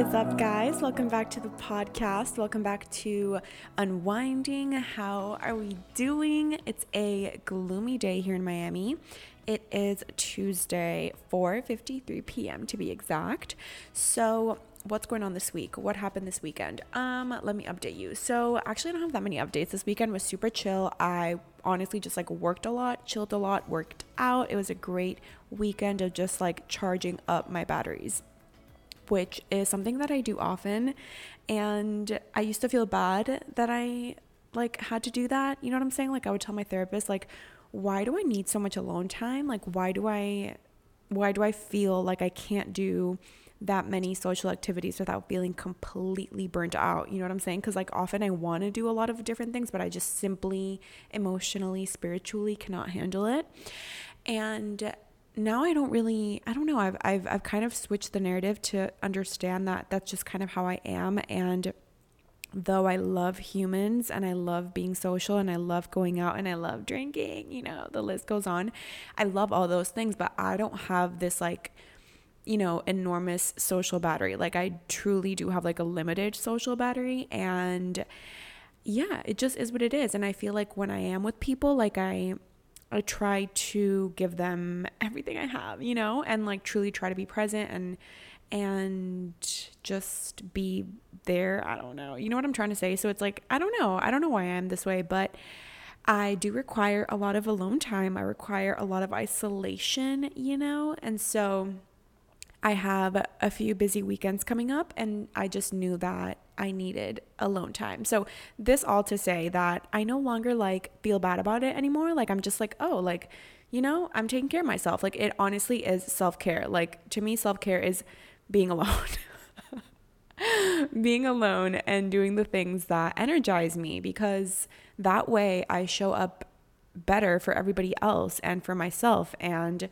is up, guys? Welcome back to the podcast. Welcome back to Unwinding. How are we doing? It's a gloomy day here in Miami. It is Tuesday, 4:53 p.m. to be exact. So, what's going on this week? What happened this weekend? Um, let me update you. So, actually, I don't have that many updates. This weekend was super chill. I honestly just like worked a lot, chilled a lot, worked out. It was a great weekend of just like charging up my batteries which is something that I do often. And I used to feel bad that I like had to do that. You know what I'm saying? Like I would tell my therapist like why do I need so much alone time? Like why do I why do I feel like I can't do that many social activities without feeling completely burnt out. You know what I'm saying? Because, like, often I want to do a lot of different things, but I just simply emotionally, spiritually cannot handle it. And now I don't really I don't know I've I've I've kind of switched the narrative to understand that that's just kind of how I am and though I love humans and I love being social and I love going out and I love drinking, you know, the list goes on. I love all those things, but I don't have this like you know, enormous social battery. Like I truly do have like a limited social battery and yeah, it just is what it is and I feel like when I am with people like I I try to give them everything I have, you know, and like truly try to be present and and just be there. I don't know. You know what I'm trying to say? So it's like I don't know. I don't know why I am this way, but I do require a lot of alone time. I require a lot of isolation, you know? And so I have a few busy weekends coming up, and I just knew that I needed alone time. So, this all to say that I no longer like feel bad about it anymore. Like, I'm just like, oh, like, you know, I'm taking care of myself. Like, it honestly is self care. Like, to me, self care is being alone. being alone and doing the things that energize me because that way I show up better for everybody else and for myself. And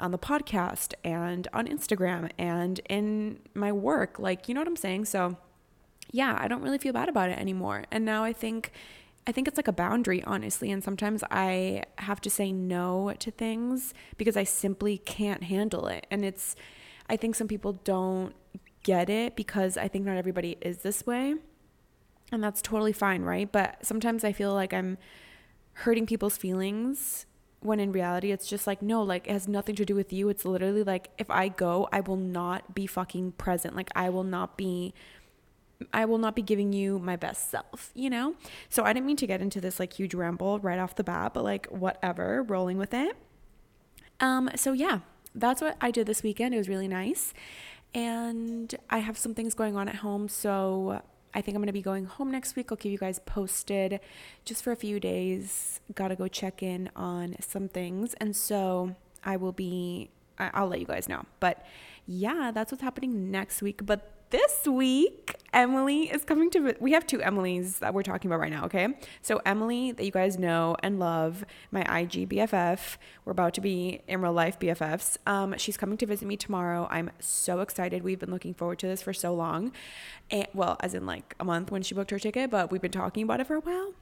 on the podcast and on Instagram and in my work. Like, you know what I'm saying? So, yeah, I don't really feel bad about it anymore. And now I think I think it's like a boundary, honestly. And sometimes I have to say no to things because I simply can't handle it. And it's, I think some people don't get it because I think not everybody is this way. And that's totally fine, right? But sometimes I feel like I'm hurting people's feelings when in reality it's just like no like it has nothing to do with you it's literally like if i go i will not be fucking present like i will not be I will not be giving you my best self, you know? So I didn't mean to get into this like huge ramble right off the bat, but like whatever, rolling with it. Um so yeah, that's what I did this weekend. It was really nice. And I have some things going on at home, so I think I'm going to be going home next week. I'll keep you guys posted just for a few days. Got to go check in on some things. And so I will be, I'll let you guys know. But yeah, that's what's happening next week. But this week, Emily is coming to. We have two Emily's that we're talking about right now, okay? So, Emily, that you guys know and love, my IG BFF, we're about to be in real life BFFs. Um, she's coming to visit me tomorrow. I'm so excited. We've been looking forward to this for so long. And, well, as in like a month when she booked her ticket, but we've been talking about it for a while.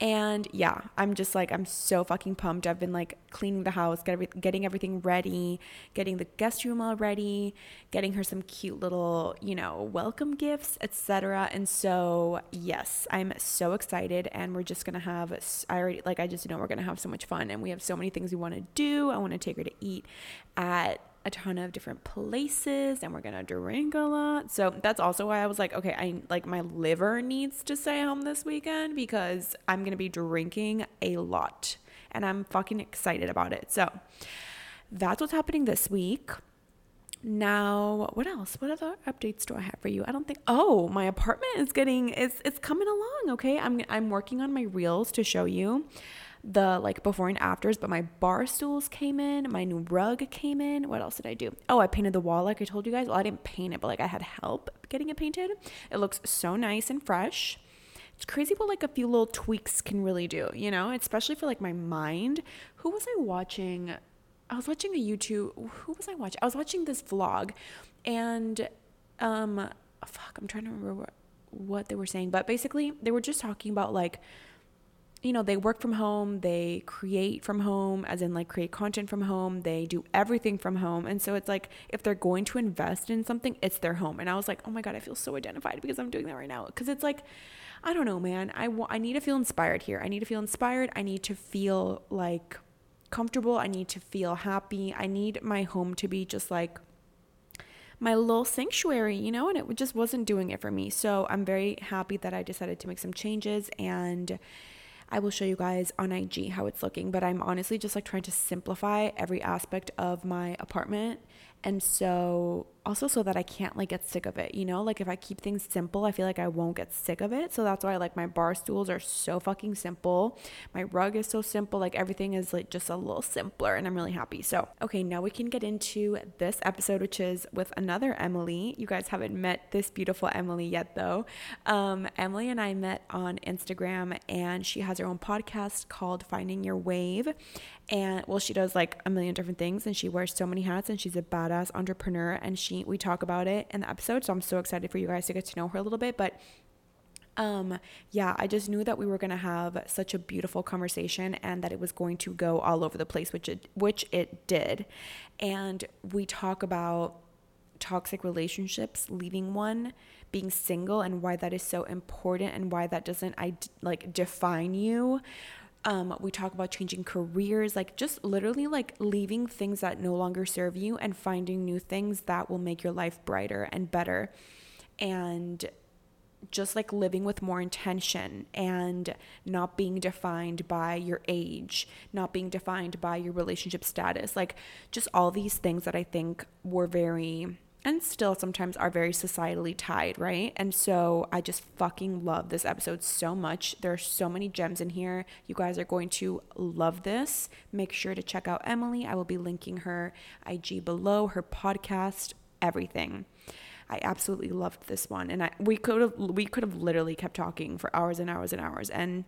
And yeah, I'm just like, I'm so fucking pumped. I've been like cleaning the house, get every, getting everything ready, getting the guest room all ready, getting her some cute little, you know, welcome gifts, etc. And so, yes, I'm so excited. And we're just gonna have, I already, like, I just know we're gonna have so much fun. And we have so many things we wanna do. I wanna take her to eat at a ton of different places and we're gonna drink a lot. So that's also why I was like, okay, I like my liver needs to stay home this weekend because I'm gonna be drinking a lot and I'm fucking excited about it. So that's what's happening this week. Now, what else? What other updates do I have for you? I don't think Oh, my apartment is getting it's it's coming along, okay? I'm I'm working on my reels to show you the like before and afters, but my bar stools came in, my new rug came in. What else did I do? Oh, I painted the wall like I told you guys. Well, I didn't paint it, but like I had help getting it painted. It looks so nice and fresh. It's crazy what like a few little tweaks can really do, you know, especially for like my mind. Who was I watching? I was watching a YouTube. Who was I watching? I was watching this vlog, and um, fuck, I'm trying to remember what, what they were saying, but basically they were just talking about like you know, they work from home, they create from home, as in like create content from home, they do everything from home. And so it's like if they're going to invest in something, it's their home. And I was like, oh my God, I feel so identified because I'm doing that right now. Because it's like, I don't know, man. I, w- I need to feel inspired here. I need to feel inspired. I need to feel like comfortable. I need to feel happy. I need my home to be just like my little sanctuary, you know, and it just wasn't doing it for me. So I'm very happy that I decided to make some changes and I will show you guys on IG how it's looking, but I'm honestly just like trying to simplify every aspect of my apartment. And so also so that I can't like get sick of it, you know? Like if I keep things simple, I feel like I won't get sick of it. So that's why like my bar stools are so fucking simple. My rug is so simple. Like everything is like just a little simpler and I'm really happy. So, okay, now we can get into this episode which is with another Emily. You guys haven't met this beautiful Emily yet though. Um Emily and I met on Instagram and she has her own podcast called Finding Your Wave. And well, she does like a million different things and she wears so many hats and she's a badass entrepreneur and she we talk about it in the episode. So I'm so excited for you guys to get to know her a little bit. But um yeah i just knew that we were going to have such a beautiful conversation and that it was going to go all over the place which it which it did and we talk about toxic relationships leaving one being single and why that is so important and why that doesn't i like define you um, we talk about changing careers, like just literally like leaving things that no longer serve you and finding new things that will make your life brighter and better. And just like living with more intention and not being defined by your age, not being defined by your relationship status. Like just all these things that I think were very and still sometimes are very societally tied, right? And so I just fucking love this episode so much. There are so many gems in here. You guys are going to love this. Make sure to check out Emily. I will be linking her IG below, her podcast, everything. I absolutely loved this one, and I we could have we could have literally kept talking for hours and hours and hours. And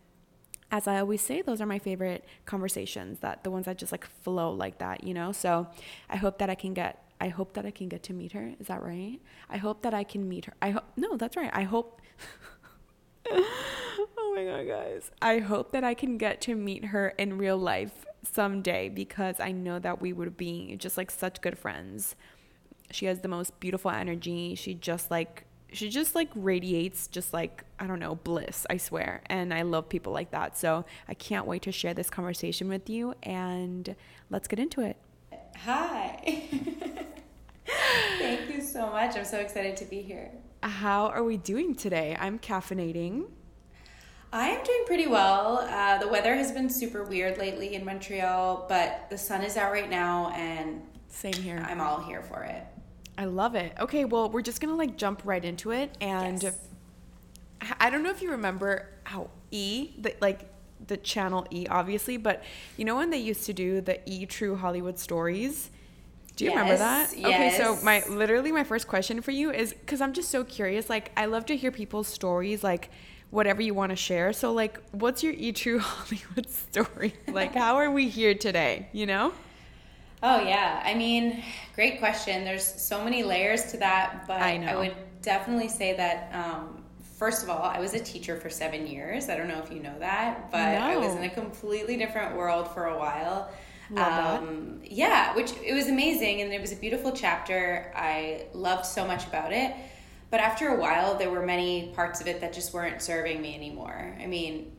as I always say, those are my favorite conversations. That the ones that just like flow like that, you know. So I hope that I can get I hope that I can get to meet her. Is that right? I hope that I can meet her. I hope no, that's right. I hope Oh my god, guys. I hope that I can get to meet her in real life someday because I know that we would be just like such good friends. She has the most beautiful energy. She just like she just like radiates just like I don't know, bliss, I swear. And I love people like that. So, I can't wait to share this conversation with you and let's get into it. Hi. Thank you so much. I'm so excited to be here. How are we doing today? I'm caffeinating. I am doing pretty well. Uh, the weather has been super weird lately in Montreal, but the sun is out right now, and same here. I'm all here for it. I love it. Okay, well, we're just gonna like jump right into it, and yes. I don't know if you remember how E, the, like the channel E, obviously, but you know when they used to do the E True Hollywood stories? Do you yes, remember that? Yes. Okay, so my literally my first question for you is because I'm just so curious. Like, I love to hear people's stories, like whatever you want to share. So, like, what's your E True Hollywood story? like, how are we here today? You know? Oh yeah, I mean, great question. There's so many layers to that, but I, I would definitely say that um, first of all, I was a teacher for seven years. I don't know if you know that, but no. I was in a completely different world for a while. Um, yeah, which it was amazing and it was a beautiful chapter. I loved so much about it. But after a while, there were many parts of it that just weren't serving me anymore. I mean,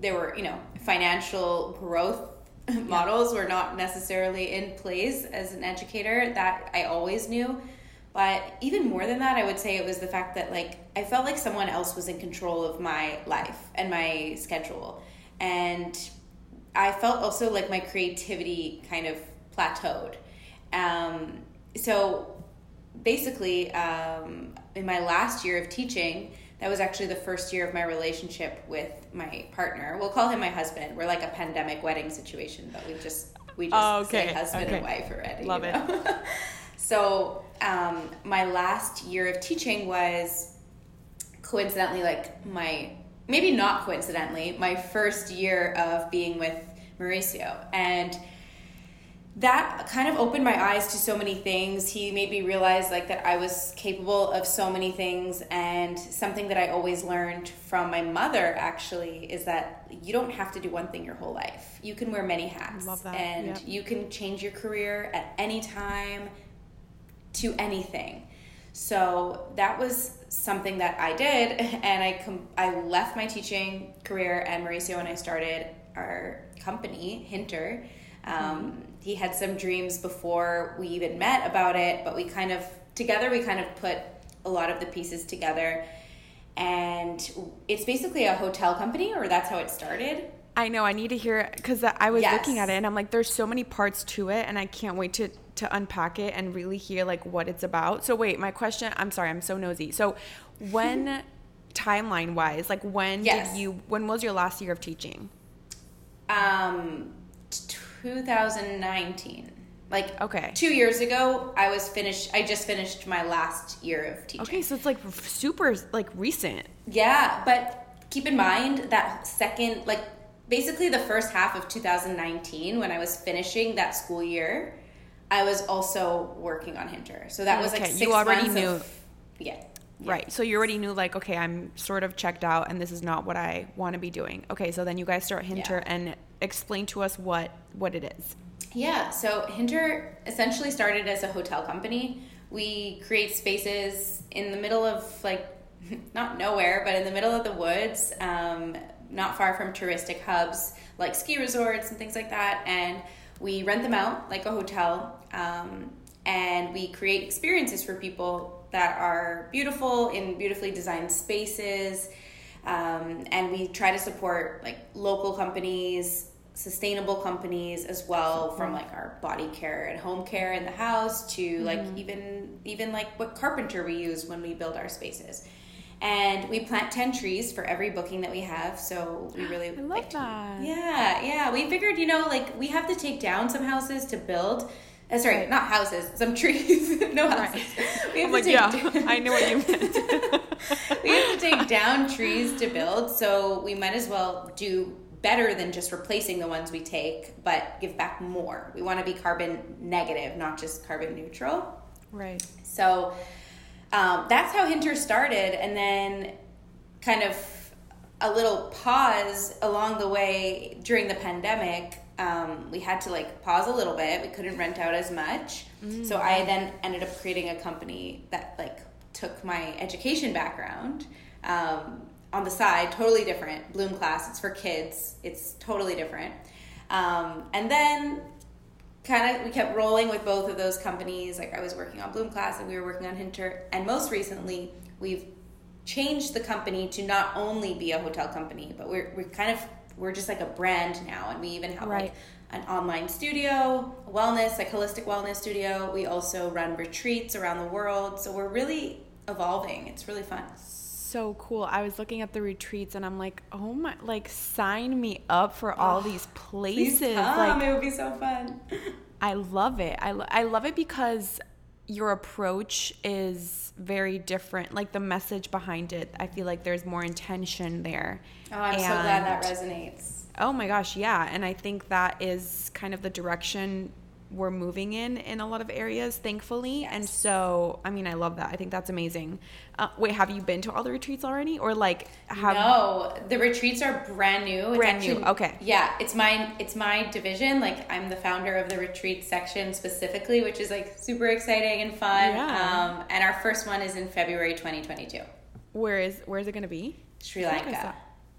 there were, you know, financial growth models were not necessarily in place as an educator that I always knew. But even more than that, I would say it was the fact that like I felt like someone else was in control of my life and my schedule. And I felt also like my creativity kind of plateaued. Um, so basically, um, in my last year of teaching, that was actually the first year of my relationship with my partner. We'll call him my husband. We're like a pandemic wedding situation, but we just we just oh, okay. say husband okay. and wife already. Love it. so um, my last year of teaching was coincidentally like my maybe not coincidentally my first year of being with Mauricio and that kind of opened my eyes to so many things. He made me realize like that I was capable of so many things and something that I always learned from my mother actually is that you don't have to do one thing your whole life. You can wear many hats. Love that. And yep. you can change your career at any time to anything. So that was something that I did and I com- I left my teaching career and Mauricio and I started our company, Hinter. Um, mm-hmm he had some dreams before we even met about it, but we kind of together we kind of put a lot of the pieces together. And it's basically a hotel company, or that's how it started. I know. I need to hear because I was yes. looking at it and I'm like, there's so many parts to it, and I can't wait to to unpack it and really hear like what it's about. So wait, my question. I'm sorry, I'm so nosy. So when timeline wise, like when yes. did you? When was your last year of teaching? Um. 2019. Like okay, two years ago, I was finished. I just finished my last year of teaching. Okay, so it's like super like recent. Yeah, but keep in mind that second, like basically the first half of 2019, when I was finishing that school year, I was also working on Hinter. So that was okay. like six you already knew. Of, yeah. Right. So you already knew like, okay, I'm sort of checked out and this is not what I want to be doing. Okay, so then you guys start Hinter yeah. and explain to us what what it is. Yeah, so Hinter essentially started as a hotel company. We create spaces in the middle of like not nowhere, but in the middle of the woods, um, not far from touristic hubs like ski resorts and things like that, and we rent them out like a hotel, um, and we create experiences for people that are beautiful in beautifully designed spaces. Um, and we try to support like local companies sustainable companies as well from like our body care and home care in the house to mm-hmm. like even even like what carpenter we use when we build our spaces and we plant 10 trees for every booking that we have so we really I love like that. yeah yeah we figured you know like we have to take down some houses to build uh, sorry right. not houses some trees no houses right. we have I'm to like, take yeah, down, I know what you meant we have to take down trees to build so we might as well do better than just replacing the ones we take, but give back more. We want to be carbon negative, not just carbon neutral. Right. So um, that's how Hinter started, and then kind of a little pause along the way during the pandemic. Um, we had to like pause a little bit. We couldn't rent out as much, mm-hmm. so I then ended up creating a company that like took my education background. Um, on the side, totally different. Bloom class, it's for kids. It's totally different. Um, and then kind of we kept rolling with both of those companies. Like I was working on Bloom class and we were working on Hinter. And most recently, we've changed the company to not only be a hotel company, but we're we're kind of we're just like a brand now, and we even have right. like an online studio, wellness, like holistic wellness studio. We also run retreats around the world, so we're really evolving. It's really fun so cool. I was looking at the retreats and I'm like, oh my, like sign me up for all oh, these places. Please come. Like it would be so fun. I love it. I, lo- I love it because your approach is very different. Like the message behind it, I feel like there's more intention there. Oh, I'm and, so glad that resonates. Oh my gosh, yeah. And I think that is kind of the direction we're moving in in a lot of areas, thankfully. Yes. And so, I mean, I love that. I think that's amazing. Uh, wait, have you been to all the retreats already, or like have? No, the retreats are brand new. It's brand actually, new. Okay. Yeah, it's my it's my division. Like I'm the founder of the retreat section specifically, which is like super exciting and fun. Yeah. Um, and our first one is in February 2022. Where is where is it going to be? Sri Lanka.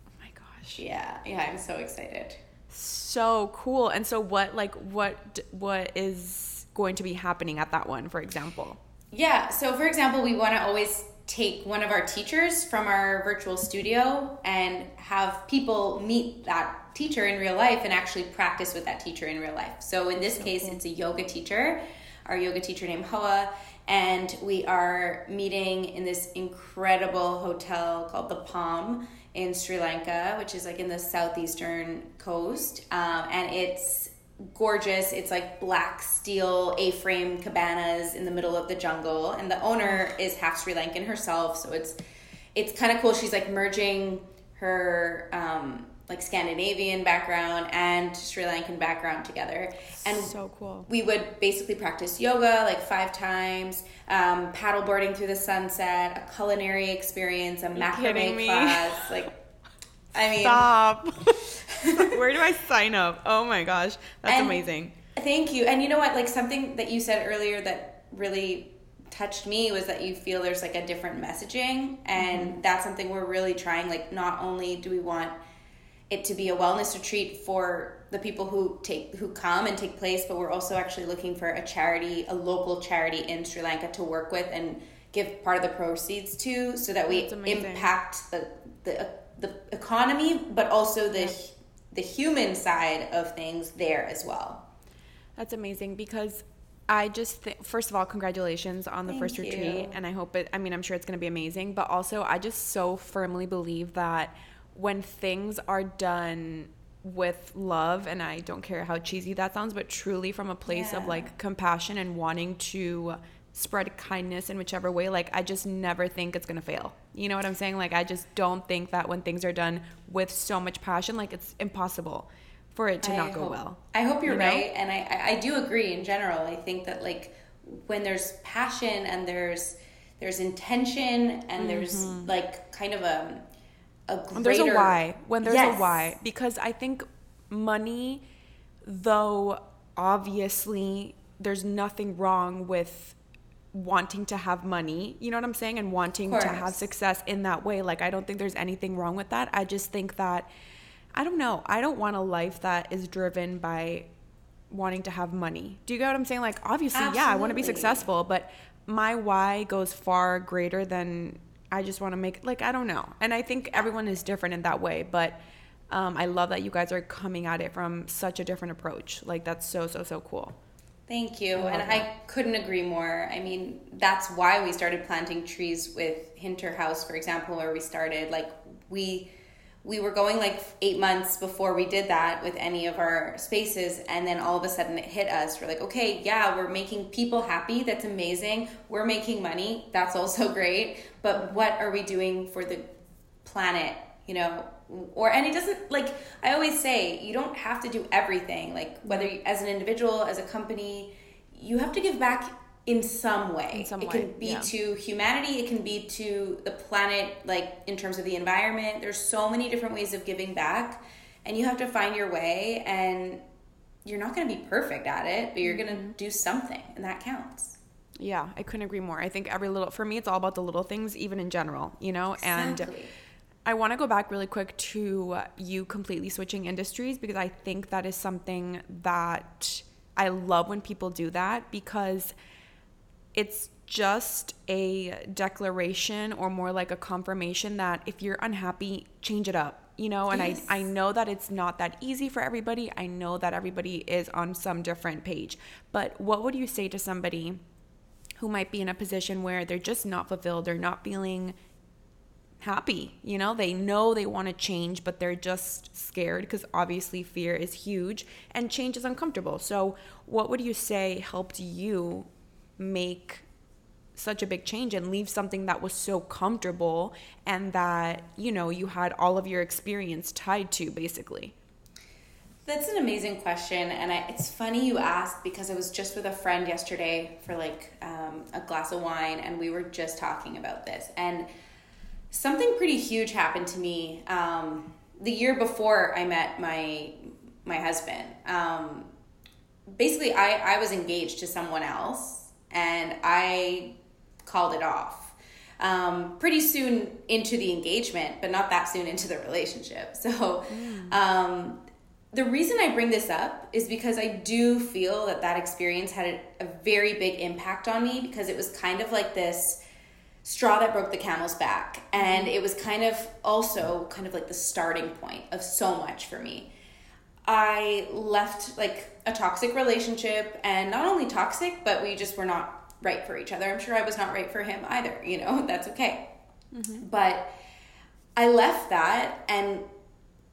Oh my gosh. Yeah, yeah, I'm so excited so cool. And so what like what what is going to be happening at that one, for example? Yeah, so for example, we want to always take one of our teachers from our virtual studio and have people meet that teacher in real life and actually practice with that teacher in real life. So in this case, it's a yoga teacher, our yoga teacher named Hoa, and we are meeting in this incredible hotel called the Palm in Sri Lanka, which is like in the southeastern coast, um, and it's gorgeous. It's like black steel A-frame cabanas in the middle of the jungle, and the owner is half Sri Lankan herself, so it's it's kind of cool. She's like merging her um, like Scandinavian background and Sri Lankan background together. And so cool. We would basically practice yoga like five times, um, paddleboarding through the sunset, a culinary experience, a macrame class. Like, I mean, stop. Where do I sign up? Oh my gosh, that's amazing. Thank you. And you know what? Like something that you said earlier that really touched me was that you feel there's like a different messaging and mm-hmm. that's something we're really trying like not only do we want it to be a wellness retreat for the people who take who come and take place but we're also actually looking for a charity a local charity in Sri Lanka to work with and give part of the proceeds to so that we impact the the the economy but also the the human side of things there as well that's amazing because I just think, first of all, congratulations on the Thank first you. retreat. And I hope it, I mean, I'm sure it's going to be amazing. But also, I just so firmly believe that when things are done with love, and I don't care how cheesy that sounds, but truly from a place yeah. of like compassion and wanting to spread kindness in whichever way, like I just never think it's going to fail. You know what I'm saying? Like, I just don't think that when things are done with so much passion, like it's impossible for it to I not go well. I hope you're you know? right, and I I do agree in general. I think that like when there's passion and there's there's intention and mm-hmm. there's like kind of a a greater, there's a why when there's yes. a why because I think money though obviously there's nothing wrong with wanting to have money, you know what I'm saying, and wanting to have success in that way. Like I don't think there's anything wrong with that. I just think that I don't know. I don't want a life that is driven by wanting to have money. Do you get what I'm saying? Like, obviously, Absolutely. yeah, I want to be successful, but my why goes far greater than I just want to make, like, I don't know. And I think everyone is different in that way, but um, I love that you guys are coming at it from such a different approach. Like, that's so, so, so cool. Thank you. I and that. I couldn't agree more. I mean, that's why we started planting trees with Hinter House, for example, where we started. Like, we we were going like eight months before we did that with any of our spaces and then all of a sudden it hit us. We're like okay yeah we're making people happy. That's amazing. We're making money. That's also great. But what are we doing for the planet you know? Or and it doesn't like i always say you don't have to do everything. Like whether you, as an individual as a company you have to give back in some way. In some it way, can be yeah. to humanity, it can be to the planet, like in terms of the environment. There's so many different ways of giving back, and you have to find your way. And you're not going to be perfect at it, but you're going to mm-hmm. do something, and that counts. Yeah, I couldn't agree more. I think every little, for me, it's all about the little things, even in general, you know? Exactly. And I want to go back really quick to you completely switching industries because I think that is something that I love when people do that because it's just a declaration or more like a confirmation that if you're unhappy, change it up. You know, and yes. I, I know that it's not that easy for everybody. I know that everybody is on some different page. But what would you say to somebody who might be in a position where they're just not fulfilled, they're not feeling happy. You know, they know they want to change, but they're just scared because obviously fear is huge and change is uncomfortable. So, what would you say helped you make such a big change and leave something that was so comfortable and that you know you had all of your experience tied to basically? That's an amazing question and I, it's funny you asked because i was just with a friend yesterday for like um, a glass of wine and we were just talking about this and something pretty huge happened to me um, the year before i met my my husband. Um, basically I, I was engaged to someone else and I called it off. Um, pretty soon into the engagement, but not that soon into the relationship. So, mm. um, the reason I bring this up is because I do feel that that experience had a, a, very big impact on me because it was kind of like this straw that broke the camel's back. And it was kind of also kind of like the starting point of so much for me. I left like a toxic relationship and not only toxic, but we just were not right for each other. I'm sure I was not right for him either, you know, that's okay. Mm-hmm. But I left that and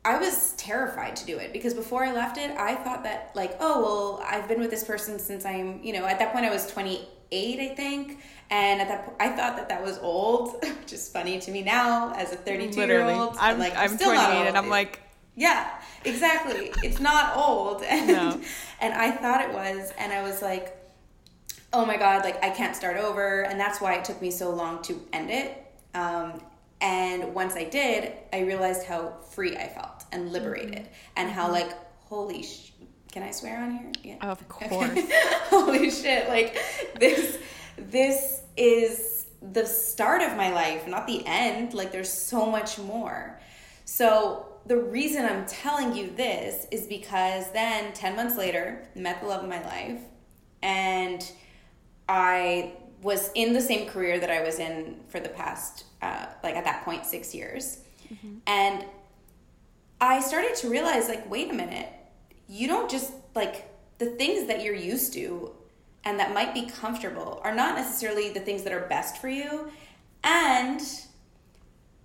I was terrified to do it because before I left it, I thought that, like, oh, well, I've been with this person since I'm, you know, at that point I was 28, I think. And at that point, I thought that that was old, which is funny to me now as a 32 year old. I'm, like, I'm, I'm still 28 and I'm like, yeah, exactly. it's not old. And, no. and I thought it was. And I was like, oh my God, like, I can't start over. And that's why it took me so long to end it. Um, and once I did, I realized how free I felt and liberated, mm-hmm. and how mm-hmm. like holy sh- can I swear on here? Yeah. Of course. holy shit! Like this, this is the start of my life, not the end. Like there's so much more. So the reason I'm telling you this is because then 10 months later, met the love of my life, and I was in the same career that I was in for the past uh, like at that point six years mm-hmm. and i started to realize like wait a minute you don't just like the things that you're used to and that might be comfortable are not necessarily the things that are best for you and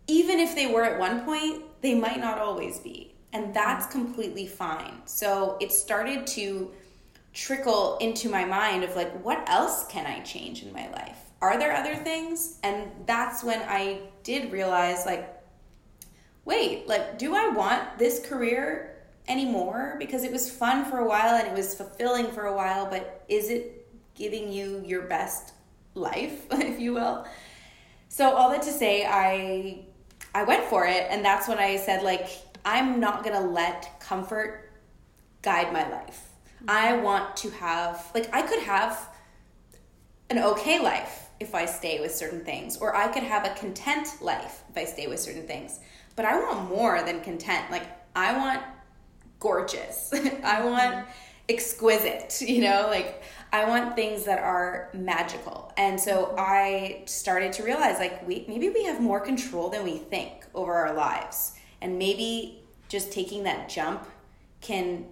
even if they were at one point they might not always be and that's completely fine so it started to trickle into my mind of like what else can i change in my life are there other things? And that's when I did realize, like, wait, like, do I want this career anymore? Because it was fun for a while and it was fulfilling for a while, but is it giving you your best life, if you will? So all that to say, I I went for it, and that's when I said, like, I'm not gonna let comfort guide my life. I want to have like I could have an okay life if I stay with certain things, or I could have a content life if I stay with certain things. But I want more than content. Like, I want gorgeous, I want exquisite, you know, like, I want things that are magical. And so mm-hmm. I started to realize like we maybe we have more control than we think over our lives. And maybe just taking that jump can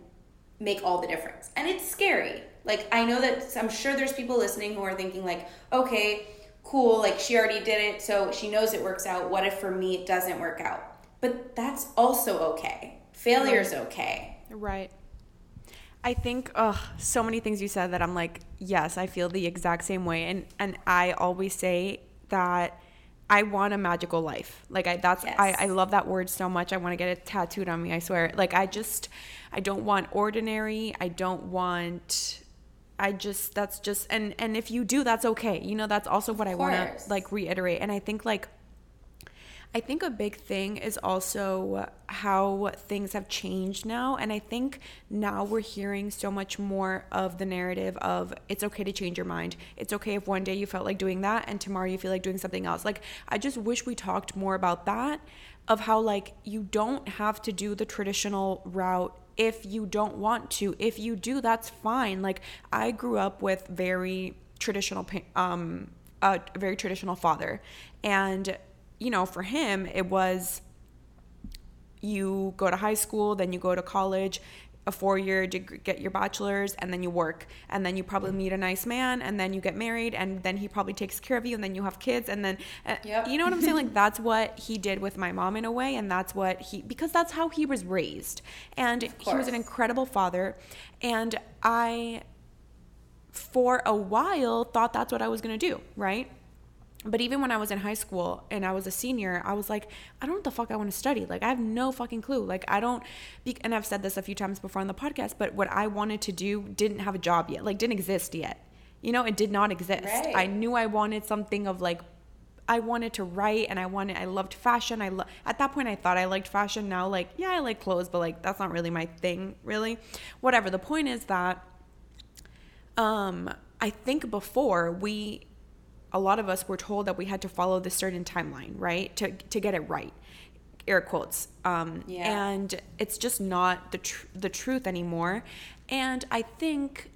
make all the difference. And it's scary. Like I know that I'm sure there's people listening who are thinking like, okay, cool, like she already did it, so she knows it works out. What if for me it doesn't work out? But that's also okay. Failure's okay. Right. I think oh, so many things you said that I'm like, yes, I feel the exact same way. And and I always say that I want a magical life. Like I that's yes. I, I love that word so much. I want to get it tattooed on me, I swear. Like I just I don't want ordinary. I don't want I just that's just and and if you do that's okay. You know that's also what I want to like reiterate and I think like I think a big thing is also how things have changed now and I think now we're hearing so much more of the narrative of it's okay to change your mind. It's okay if one day you felt like doing that and tomorrow you feel like doing something else. Like I just wish we talked more about that of how like you don't have to do the traditional route if you don't want to. If you do, that's fine. Like I grew up with very traditional um a very traditional father. And you know, for him it was you go to high school, then you go to college, a four year degree, get your bachelor's, and then you work. And then you probably meet a nice man, and then you get married, and then he probably takes care of you, and then you have kids. And then, uh, yep. you know what I'm saying? Like, that's what he did with my mom in a way. And that's what he, because that's how he was raised. And he was an incredible father. And I, for a while, thought that's what I was going to do, right? But even when I was in high school and I was a senior, I was like, I don't know what the fuck I want to study. Like, I have no fucking clue. Like, I don't, be, and I've said this a few times before on the podcast, but what I wanted to do didn't have a job yet, like, didn't exist yet. You know, it did not exist. Right. I knew I wanted something of like, I wanted to write and I wanted, I loved fashion. I lo- at that point, I thought I liked fashion. Now, like, yeah, I like clothes, but like, that's not really my thing, really. Whatever. The point is that, um, I think before we, a lot of us were told that we had to follow this certain timeline, right? To, to get it right. Air quotes. Um, yeah. And it's just not the, tr- the truth anymore. And I think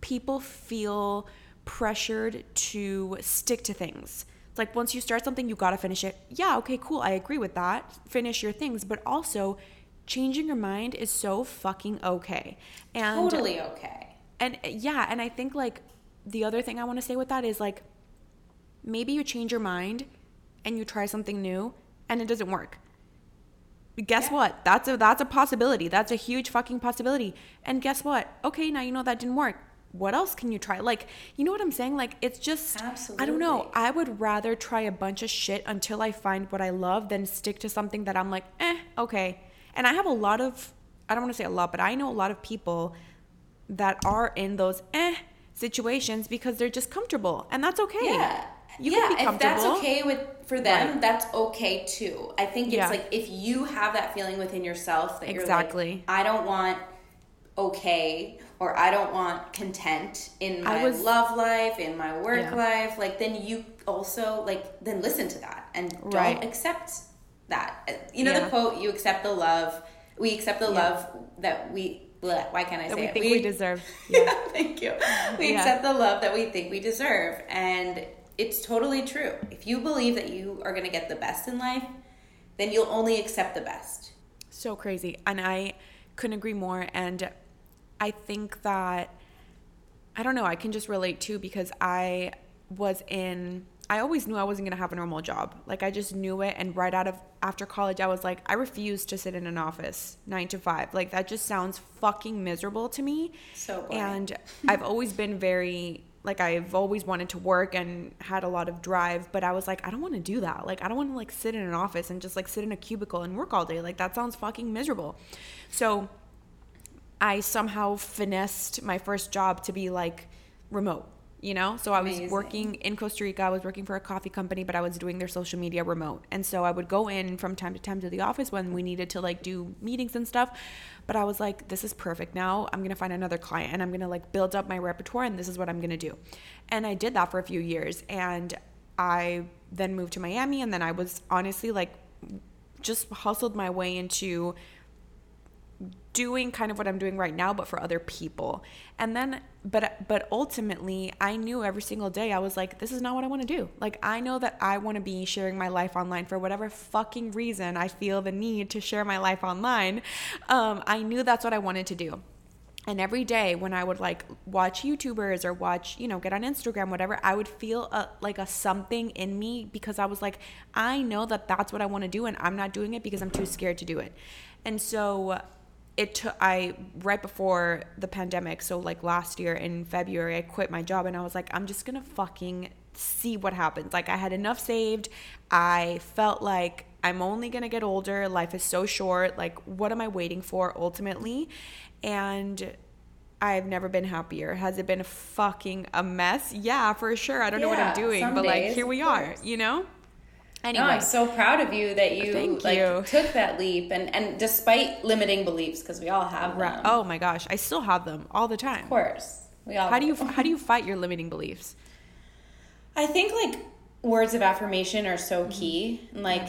people feel pressured to stick to things. It's like once you start something, you gotta finish it. Yeah, okay, cool. I agree with that. Finish your things. But also, changing your mind is so fucking okay. And totally okay. And yeah, and I think like the other thing I want to say with that is like maybe you change your mind and you try something new and it doesn't work. Guess yeah. what? That's a that's a possibility. That's a huge fucking possibility. And guess what? Okay, now you know that didn't work. What else can you try? Like, you know what I'm saying? Like, it's just Absolutely. I don't know. I would rather try a bunch of shit until I find what I love than stick to something that I'm like, eh, okay. And I have a lot of I don't want to say a lot, but I know a lot of people that are in those eh situations because they're just comfortable. And that's okay. Yeah. You yeah, if that's okay with for them, right. that's okay too. I think it's yeah. like if you have that feeling within yourself that exactly. you're like, I don't want okay or I don't want content in my was, love life, in my work yeah. life, like then you also like then listen to that and don't right. accept that. You know yeah. the quote, you accept the love, we accept the love that we bleh, why can't I that say we it? think we, we deserve. Yeah. thank you. We accept the love that we think we deserve and it's totally true. If you believe that you are going to get the best in life, then you'll only accept the best. So crazy. And I couldn't agree more. And I think that, I don't know, I can just relate too because I was in, I always knew I wasn't going to have a normal job. Like I just knew it. And right out of after college, I was like, I refuse to sit in an office nine to five. Like that just sounds fucking miserable to me. So, boring. and I've always been very like I've always wanted to work and had a lot of drive, but I was like, I don't want to do that. Like I don't want to like sit in an office and just like sit in a cubicle and work all day. Like that sounds fucking miserable. So I somehow finessed my first job to be like remote you know? So i was Amazing. working in costa rica i was working for a coffee company but i was doing their social media remote. And so i would go in from time to time to the office when we needed to like do meetings and stuff. But i was like this is perfect. Now i'm gonna find another client and i'm gonna like build up my repertoire and this is what i'm gonna do. And i did that for a few years and i then moved to miami and then i was honestly like just hustled my way into doing kind of what I'm doing right now but for other people. And then but but ultimately I knew every single day I was like this is not what I want to do. Like I know that I want to be sharing my life online for whatever fucking reason I feel the need to share my life online. Um I knew that's what I wanted to do. And every day when I would like watch YouTubers or watch, you know, get on Instagram, whatever, I would feel a, like a something in me because I was like, I know that that's what I want to do and I'm not doing it because I'm too scared to do it. And so it took I right before the pandemic, so like last year in February, I quit my job and I was like, I'm just gonna fucking see what happens. Like I had enough saved. I felt like I'm only gonna get older. Life is so short. Like, what am I waiting for ultimately? And I've never been happier. Has it been a fucking a mess? Yeah, for sure. I don't yeah, know what I'm doing, but like here we are, you know? Anyway, no, I'm so proud of you that you Thank like you. took that leap and and despite limiting beliefs because we all have them. Oh my gosh, I still have them all the time. Of course, we all. How do you how do you fight your limiting beliefs? I think like words of affirmation are so mm-hmm. key, and like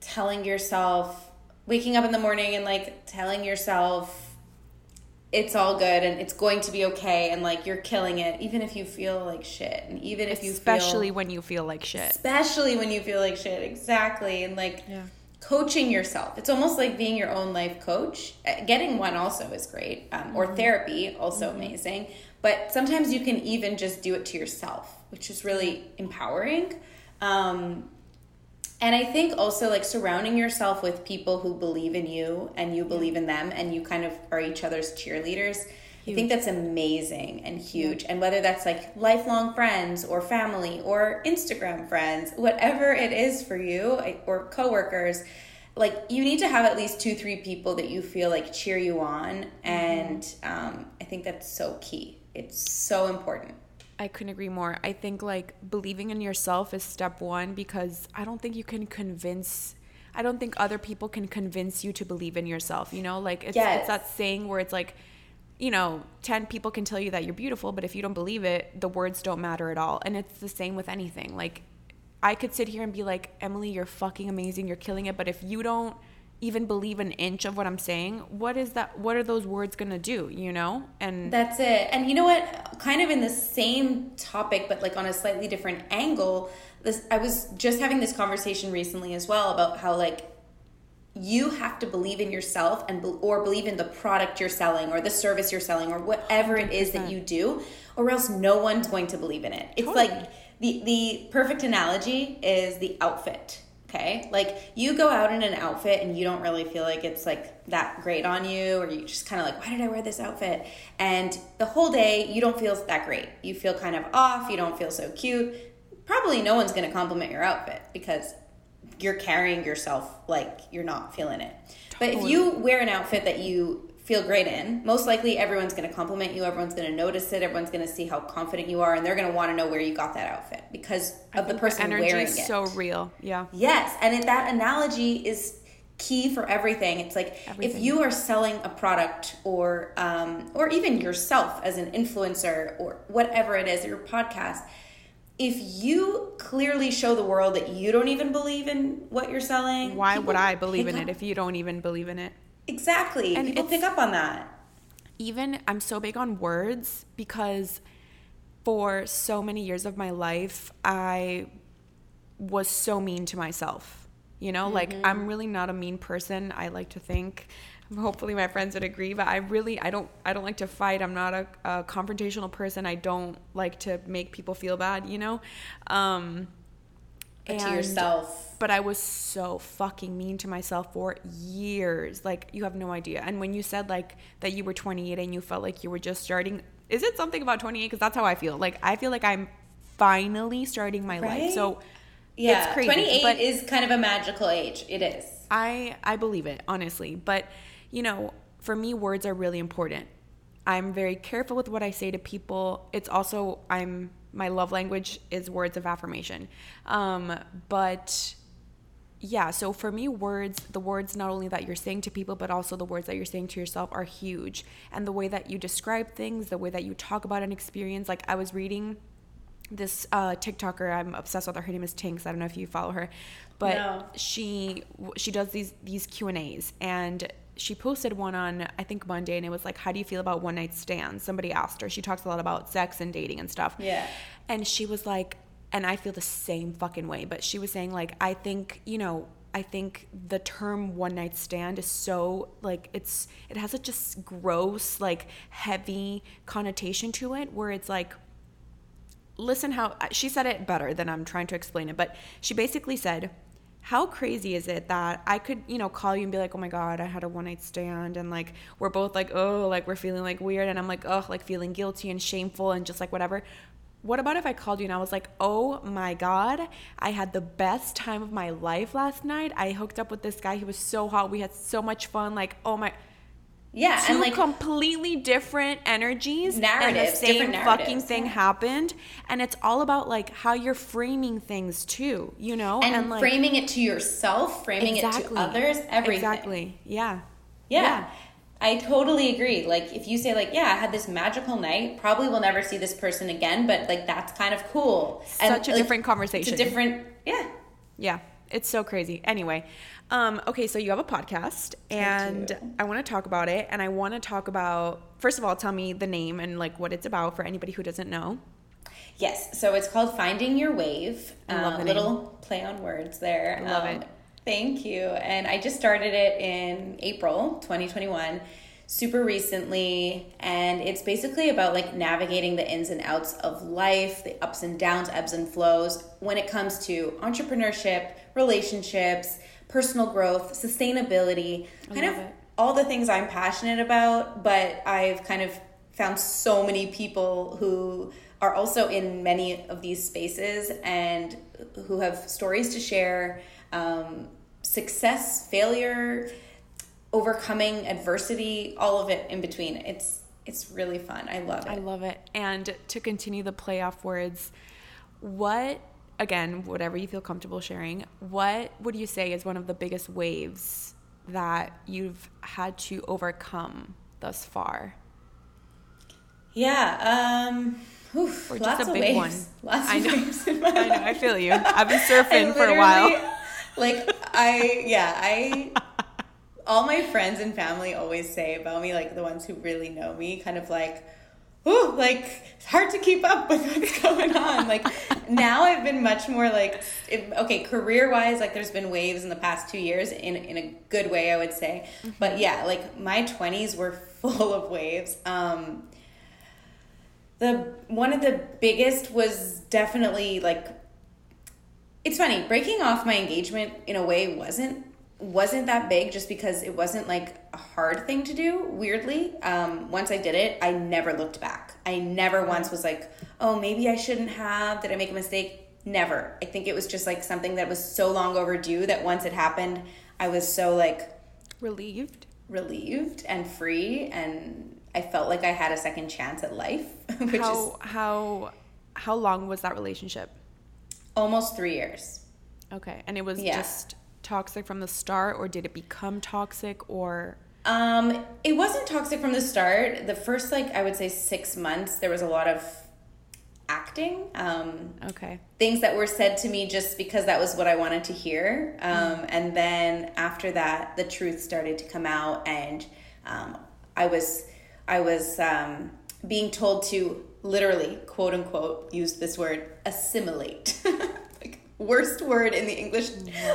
telling yourself, waking up in the morning and like telling yourself it's all good and it's going to be okay and like you're killing it even if you feel like shit and even if you especially when you feel like shit especially when you feel like shit exactly and like yeah. coaching yourself it's almost like being your own life coach uh, getting one also is great um, or mm-hmm. therapy also mm-hmm. amazing but sometimes you can even just do it to yourself which is really empowering um, and I think also like surrounding yourself with people who believe in you and you believe in them and you kind of are each other's cheerleaders. Huge. I think that's amazing and huge. And whether that's like lifelong friends or family or Instagram friends, whatever it is for you or coworkers, like you need to have at least two, three people that you feel like cheer you on. And um, I think that's so key. It's so important. I couldn't agree more. I think like believing in yourself is step one because I don't think you can convince. I don't think other people can convince you to believe in yourself. You know, like it's yes. it's that saying where it's like, you know, ten people can tell you that you're beautiful, but if you don't believe it, the words don't matter at all. And it's the same with anything. Like, I could sit here and be like, Emily, you're fucking amazing, you're killing it, but if you don't even believe an inch of what I'm saying, what is that? What are those words gonna do? You know? And that's it. And you know what? Kind of in the same topic, but like on a slightly different angle. This I was just having this conversation recently as well about how like you have to believe in yourself and or believe in the product you're selling or the service you're selling or whatever 100%. it is that you do or else no one's going to believe in it. It's totally. like the the perfect analogy is the outfit. Okay? Like you go out in an outfit and you don't really feel like it's like that great on you or you just kind of like why did I wear this outfit? And the whole day you don't feel that great. You feel kind of off, you don't feel so cute. Probably no one's going to compliment your outfit because you're carrying yourself like you're not feeling it. Totally. But if you wear an outfit that you feel great in, most likely everyone's going to compliment you, everyone's going to notice it, everyone's going to see how confident you are, and they're going to want to know where you got that outfit because of the person the energy wearing is it. So real, yeah. Yes, and it, that analogy is key for everything. It's like everything. if you are selling a product or um, or even yourself as an influencer or whatever it is, your podcast if you clearly show the world that you don't even believe in what you're selling, why would I believe in up. it if you don't even believe in it? Exactly. And people pick up on that. Even I'm so big on words because for so many years of my life, I was so mean to myself. You know, mm-hmm. like I'm really not a mean person. I like to think hopefully my friends would agree but i really i don't i don't like to fight i'm not a, a confrontational person i don't like to make people feel bad you know um and, to yourself. but i was so fucking mean to myself for years. Like you have no idea. And when you said like that you were 28 and you felt like you were just starting is it something about 28 because that's how i feel. Like i feel like i'm finally starting my right? life. So yeah it's crazy 28 is kind of a magical age. It is. I i believe it honestly. But you know, for me, words are really important. I'm very careful with what I say to people. It's also, I'm, my love language is words of affirmation. Um, but yeah, so for me, words, the words not only that you're saying to people, but also the words that you're saying to yourself are huge. And the way that you describe things, the way that you talk about an experience. Like I was reading this uh, TikToker, I'm obsessed with her. Her name is Tinx. I don't know if you follow her, but no. she she does these these Q and A's, and she posted one on I think Monday and it was like how do you feel about one night stands? Somebody asked her. She talks a lot about sex and dating and stuff. Yeah. And she was like and I feel the same fucking way, but she was saying like I think, you know, I think the term one night stand is so like it's it has such a gross like heavy connotation to it where it's like listen how she said it better than I'm trying to explain it, but she basically said how crazy is it that I could, you know, call you and be like, oh my God, I had a one night stand. And like, we're both like, oh, like we're feeling like weird. And I'm like, oh, like feeling guilty and shameful and just like whatever. What about if I called you and I was like, oh my God, I had the best time of my life last night. I hooked up with this guy. He was so hot. We had so much fun. Like, oh my, yeah, two and like completely different energies, narratives, and the same fucking thing yeah. happened, and it's all about like how you're framing things too, you know, and, and like, framing it to yourself, framing exactly, it to others, everything. Exactly. Yeah. yeah. Yeah. I totally agree. Like if you say like, yeah, I had this magical night, probably will never see this person again, but like that's kind of cool. Such and, a like, different conversation. It's a different, yeah. Yeah. It's so crazy. Anyway, um, okay, so you have a podcast, and I, I want to talk about it. And I want to talk about first of all, tell me the name and like what it's about for anybody who doesn't know. Yes, so it's called Finding Your Wave. I love um, little play on words there. I love um, it. Thank you. And I just started it in April 2021 super recently and it's basically about like navigating the ins and outs of life the ups and downs ebbs and flows when it comes to entrepreneurship relationships personal growth, sustainability, kind of it. all the things I'm passionate about, but I've kind of found so many people who are also in many of these spaces and who have stories to share um, success, failure, overcoming adversity, all of it in between. It's it's really fun. I love it. I love it. And to continue the playoff words, what again, whatever you feel comfortable sharing, what would you say is one of the biggest waves that you've had to overcome thus far? Yeah, um, oof, or just a big waves. one. Lots I know. waves I know. I feel you. I've been surfing for a while. Like I, yeah, I. All my friends and family always say about me, like the ones who really know me, kind of like, ooh, like it's hard to keep up with what's going on. like now I've been much more like, okay, career wise, like there's been waves in the past two years in, in a good way, I would say. Mm-hmm. But yeah, like my 20s were full of waves. Um, the one of the biggest was definitely like it's funny breaking off my engagement in a way wasn't wasn't that big just because it wasn't like a hard thing to do weirdly. Um, once i did it i never looked back. I never once was like oh maybe i shouldn't have. Did i make a mistake? Never. I think it was just like something that was so long overdue that once it happened i was so like relieved? relieved and free and i felt like i had a second chance at life which how, is how how long was that relationship? Almost three years. Okay. And it was yeah. just toxic from the start or did it become toxic or? Um it wasn't toxic from the start. The first like i would say six months there was a lot of acting um okay. things that were said to me just because that was what i wanted to hear. Um mm. and then after that the truth started to come out and um i was i was um being told to literally quote unquote use this word assimilate worst word in the English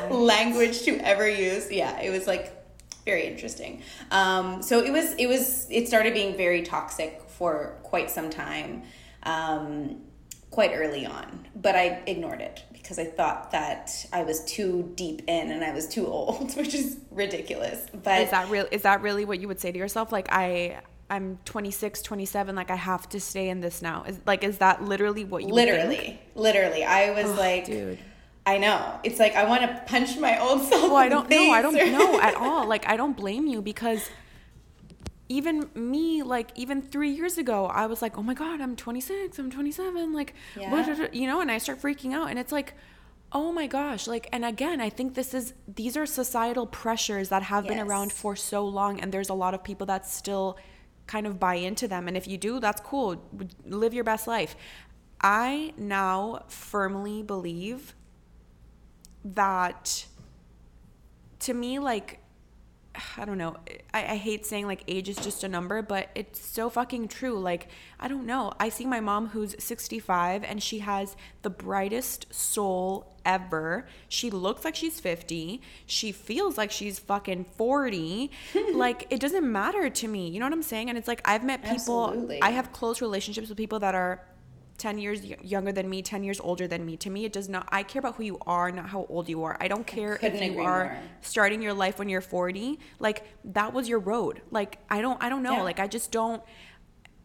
language to ever use. Yeah, it was like very interesting. Um, so it was it was it started being very toxic for quite some time, um, quite early on. But I ignored it because I thought that I was too deep in and I was too old, which is ridiculous. But is that real? Is that really what you would say to yourself? Like I. I'm 26, 27, like I have to stay in this now. Is like is that literally what you Literally. Literally. I was oh, like dude I know. It's like I want to punch my old self. Well, I don't know. I don't know at all. Like I don't blame you because even me, like even three years ago, I was like, oh my god, I'm 26, I'm 27, like, yeah. you know, and I start freaking out, and it's like. Oh my gosh, like and again, I think this is these are societal pressures that have yes. been around for so long and there's a lot of people that still kind of buy into them and if you do, that's cool. Live your best life. I now firmly believe that to me like I don't know. I, I hate saying like age is just a number, but it's so fucking true. Like, I don't know. I see my mom who's 65 and she has the brightest soul ever. She looks like she's 50. She feels like she's fucking 40. like, it doesn't matter to me. You know what I'm saying? And it's like, I've met people, Absolutely. I have close relationships with people that are 10 years younger than me, 10 years older than me. To me, it does not, I care about who you are, not how old you are. I don't care I if you are more. starting your life when you're 40. Like, that was your road. Like, I don't, I don't know. Yeah. Like, I just don't,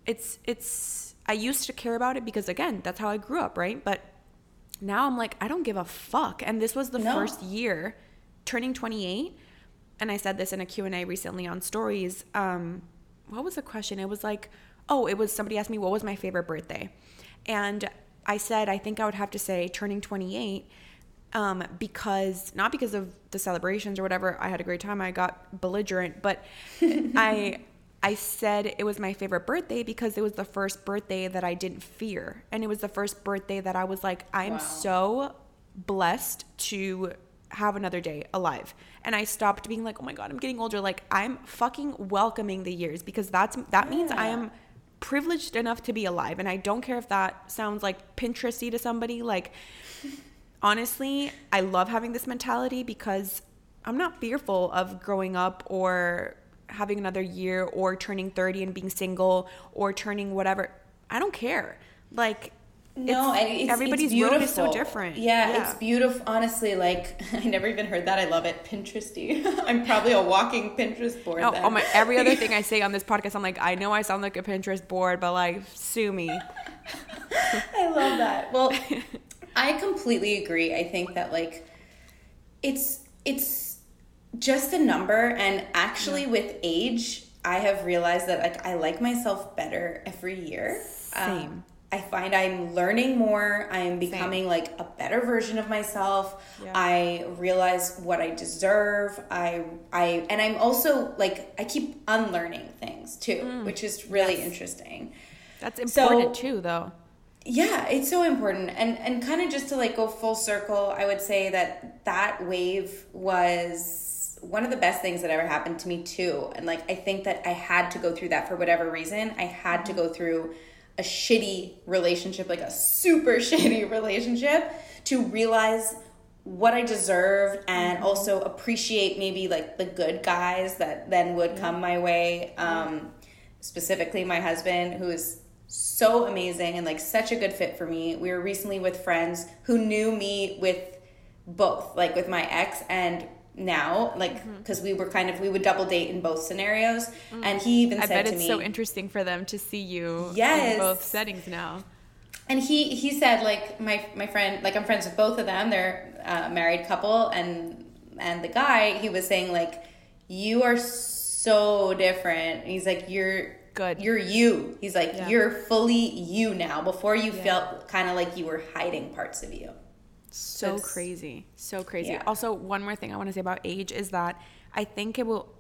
it's, it's, I used to care about it because, again, that's how I grew up, right? But now I'm like, I don't give a fuck. And this was the no. first year turning 28. And I said this in a Q&A recently on stories. Um, what was the question? It was like, oh, it was somebody asked me what was my favorite birthday. And I said, I think I would have to say turning 28 um, because not because of the celebrations or whatever. I had a great time. I got belligerent, but I I said it was my favorite birthday because it was the first birthday that I didn't fear, and it was the first birthday that I was like, I'm wow. so blessed to have another day alive. And I stopped being like, oh my god, I'm getting older. Like I'm fucking welcoming the years because that's that yeah. means I am privileged enough to be alive. And I don't care if that sounds like Pinteresty to somebody. Like, honestly, I love having this mentality because I'm not fearful of growing up or having another year or turning 30 and being single or turning whatever. I don't care. Like, no, it's, it's everybody's it's road is so different. Yeah, yeah, it's beautiful. Honestly, like I never even heard that. I love it. Pinteresty. I'm probably a walking Pinterest board. Oh, oh my! Every other thing I say on this podcast, I'm like, I know I sound like a Pinterest board, but like, sue me. I love that. Well, I completely agree. I think that like, it's it's just a number, and actually, yeah. with age, I have realized that like I like myself better every year. Same. Um, I find I'm learning more. I'm becoming Same. like a better version of myself. Yeah. I realize what I deserve. I I and I'm also like I keep unlearning things too, mm. which is really yes. interesting. That's important so, too though. Yeah, it's so important. And and kind of just to like go full circle, I would say that that wave was one of the best things that ever happened to me too. And like I think that I had to go through that for whatever reason. I had to go through a shitty relationship, like a super shitty relationship to realize what I deserve and mm-hmm. also appreciate maybe like the good guys that then would come my way. Um, specifically my husband who is so amazing and like such a good fit for me. We were recently with friends who knew me with both, like with my ex and now like because mm-hmm. we were kind of we would double date in both scenarios mm. and he even said I said bet it's me, so interesting for them to see you yes. in both settings now and he he said like my my friend like I'm friends with both of them they're a married couple and and the guy he was saying like you are so different he's like you're good you're you he's like yeah. you're fully you now before you yeah. felt kind of like you were hiding parts of you so That's, crazy so crazy yeah. also one more thing i want to say about age is that i think it will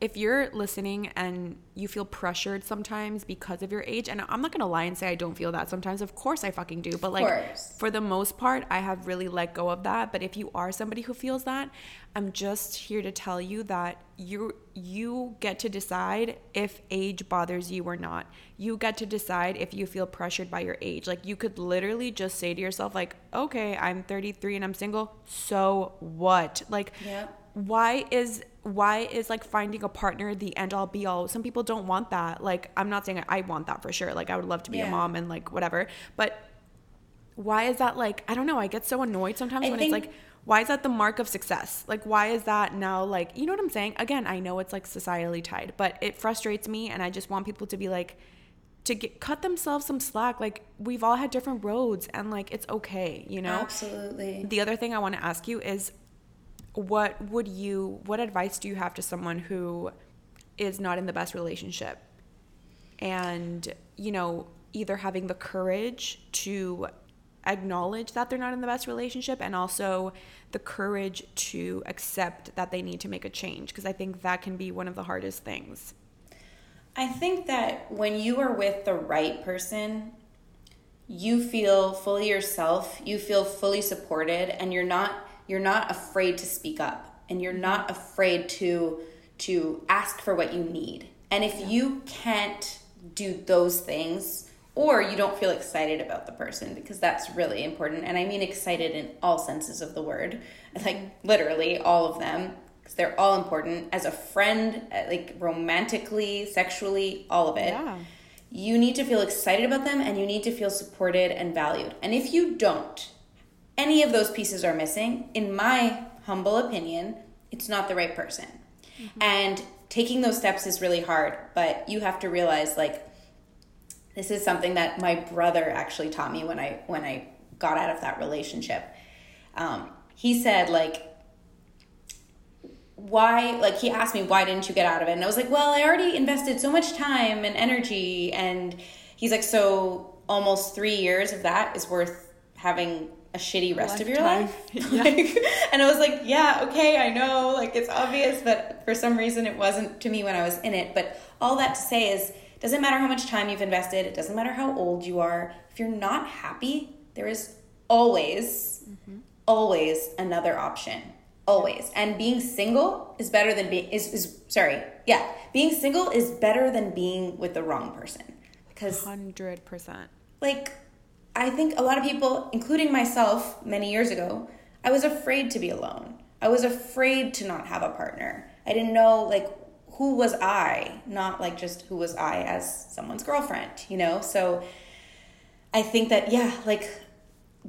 if you're listening and you feel pressured sometimes because of your age, and I'm not gonna lie and say I don't feel that sometimes, of course I fucking do, but like for the most part, I have really let go of that. But if you are somebody who feels that, I'm just here to tell you that you you get to decide if age bothers you or not. You get to decide if you feel pressured by your age. Like you could literally just say to yourself, like, okay, I'm 33 and I'm single, so what? Like, yep. Why is why is like finding a partner the end all be all? Some people don't want that. Like, I'm not saying I want that for sure. Like, I would love to be yeah. a mom and like whatever. But why is that like, I don't know. I get so annoyed sometimes I when think- it's like, why is that the mark of success? Like, why is that now like, you know what I'm saying? Again, I know it's like societally tied, but it frustrates me. And I just want people to be like, to get cut themselves some slack like we've all had different roads and like it's okay you know absolutely the other thing i want to ask you is what would you what advice do you have to someone who is not in the best relationship? And you know either having the courage to acknowledge that they're not in the best relationship and also the courage to accept that they need to make a change because i think that can be one of the hardest things. I think that when you are with the right person you feel fully yourself you feel fully supported and you're not you're not afraid to speak up and you're not afraid to to ask for what you need. And if yeah. you can't do those things or you don't feel excited about the person because that's really important and I mean excited in all senses of the word, like literally all of them because they're all important as a friend, uh, like romantically, sexually, all of it. Yeah. You need to feel excited about them and you need to feel supported and valued. And if you don't, any of those pieces are missing, in my humble opinion, it's not the right person. Mm-hmm. And taking those steps is really hard, but you have to realize like this is something that my brother actually taught me when I when I got out of that relationship. Um, he said like why like he asked me why didn't you get out of it and i was like well i already invested so much time and energy and he's like so almost three years of that is worth having a shitty rest of your life. Yeah. like, and I was like, yeah, okay, I know, like it's obvious, but for some reason it wasn't to me when I was in it. But all that to say is, doesn't matter how much time you've invested, it doesn't matter how old you are. If you're not happy, there is always, mm-hmm. always another option. Always. And being single is better than being is, is sorry, yeah. Being single is better than being with the wrong person. Because hundred percent. Like I think a lot of people, including myself many years ago, I was afraid to be alone. I was afraid to not have a partner. I didn't know, like, who was I, not like just who was I as someone's girlfriend, you know? So I think that, yeah, like,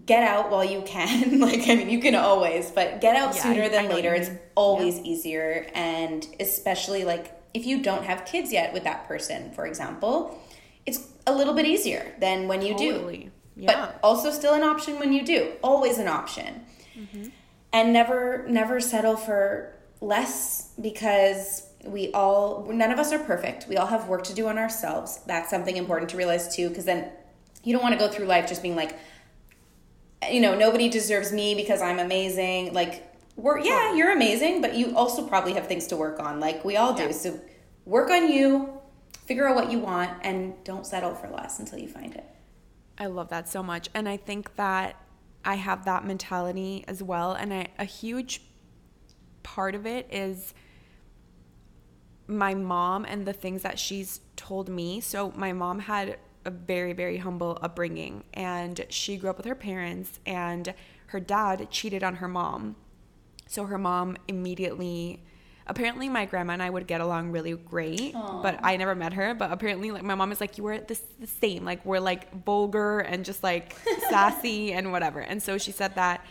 get out while you can. like, I mean, you can always, but get out yeah, sooner I, than I later. It's always yeah. easier. And especially, like, if you don't have kids yet with that person, for example, it's a little bit easier than when you totally. do. Yeah. But also still an option when you do. Always an option. Mm-hmm. And never never settle for less because we all none of us are perfect. We all have work to do on ourselves. That's something important to realize too because then you don't want to go through life just being like you know, nobody deserves me because I'm amazing. Like we're yeah, you're amazing, but you also probably have things to work on like we all do. Yeah. So work on you, figure out what you want and don't settle for less until you find it. I love that so much. And I think that I have that mentality as well. And I, a huge part of it is my mom and the things that she's told me. So my mom had a very very humble upbringing and she grew up with her parents and her dad cheated on her mom. So her mom immediately apparently my grandma and I would get along really great, Aww. but I never met her. But apparently, like my mom is like, you were the, the same. Like we're like vulgar and just like sassy and whatever. And so she said that,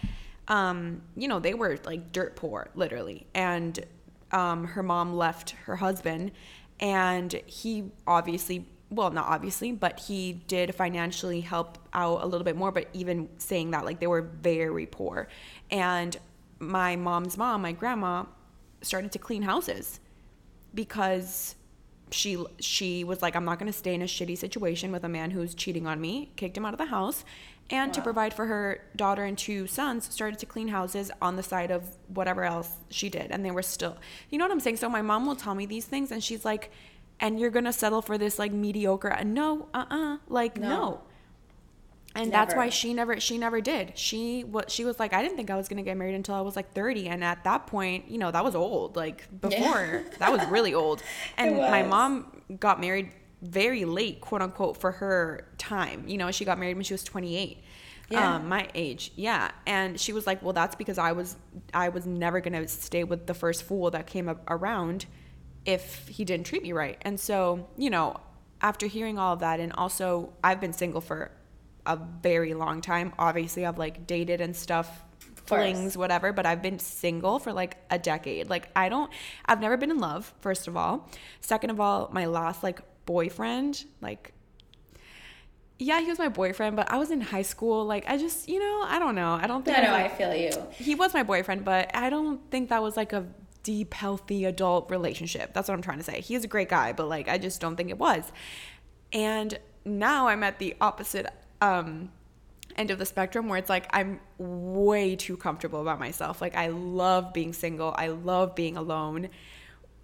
um, you know, they were like dirt poor, literally. And um, her mom left her husband, and he obviously. Well, not obviously, but he did financially help out a little bit more. But even saying that, like, they were very poor. And my mom's mom, my grandma, started to clean houses because she she was like I'm not going to stay in a shitty situation with a man who's cheating on me, kicked him out of the house, and wow. to provide for her daughter and two sons, started to clean houses on the side of whatever else she did and they were still You know what I'm saying? So my mom will tell me these things and she's like and you're going to settle for this like mediocre and no, uh-uh, like no. no and never. that's why she never she never did. She what she was like i didn't think i was going to get married until i was like 30 and at that point you know that was old like before. Yeah. that was really old. And my mom got married very late quote unquote for her time. You know she got married when she was 28 yeah. Um, my age. Yeah. And she was like well that's because i was i was never going to stay with the first fool that came up around if he didn't treat me right. And so you know after hearing all of that and also i've been single for a very long time. Obviously, I've like dated and stuff, flings, whatever, but I've been single for like a decade. Like, I don't, I've never been in love, first of all. Second of all, my last like boyfriend, like, yeah, he was my boyfriend, but I was in high school. Like, I just, you know, I don't know. I don't think. I know. Like, I feel you. He was my boyfriend, but I don't think that was like a deep, healthy adult relationship. That's what I'm trying to say. He's a great guy, but like, I just don't think it was. And now I'm at the opposite um, end of the spectrum where it's like I'm way too comfortable about myself. Like I love being single. I love being alone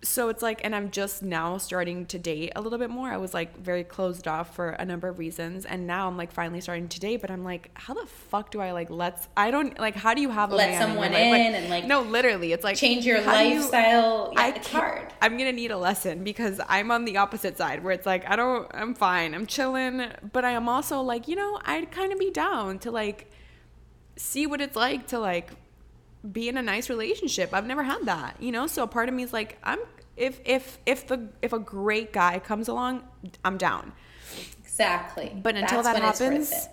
so it's like and i'm just now starting to date a little bit more. I was like very closed off for a number of reasons and now i'm like finally starting to date but i'm like how the fuck do i like let's i don't like how do you have a let someone in, like, and like no literally it's like change your lifestyle you, yeah, I it's hard. I'm gonna need a lesson because i'm on the opposite side where it's like i don't i'm fine i'm chilling but i am also like you know i'd kind of be down to like see what it's like to like be in a nice relationship. I've never had that, you know? So a part of me is like, I'm if if if the if a great guy comes along, I'm down. Exactly. But until that's that happens,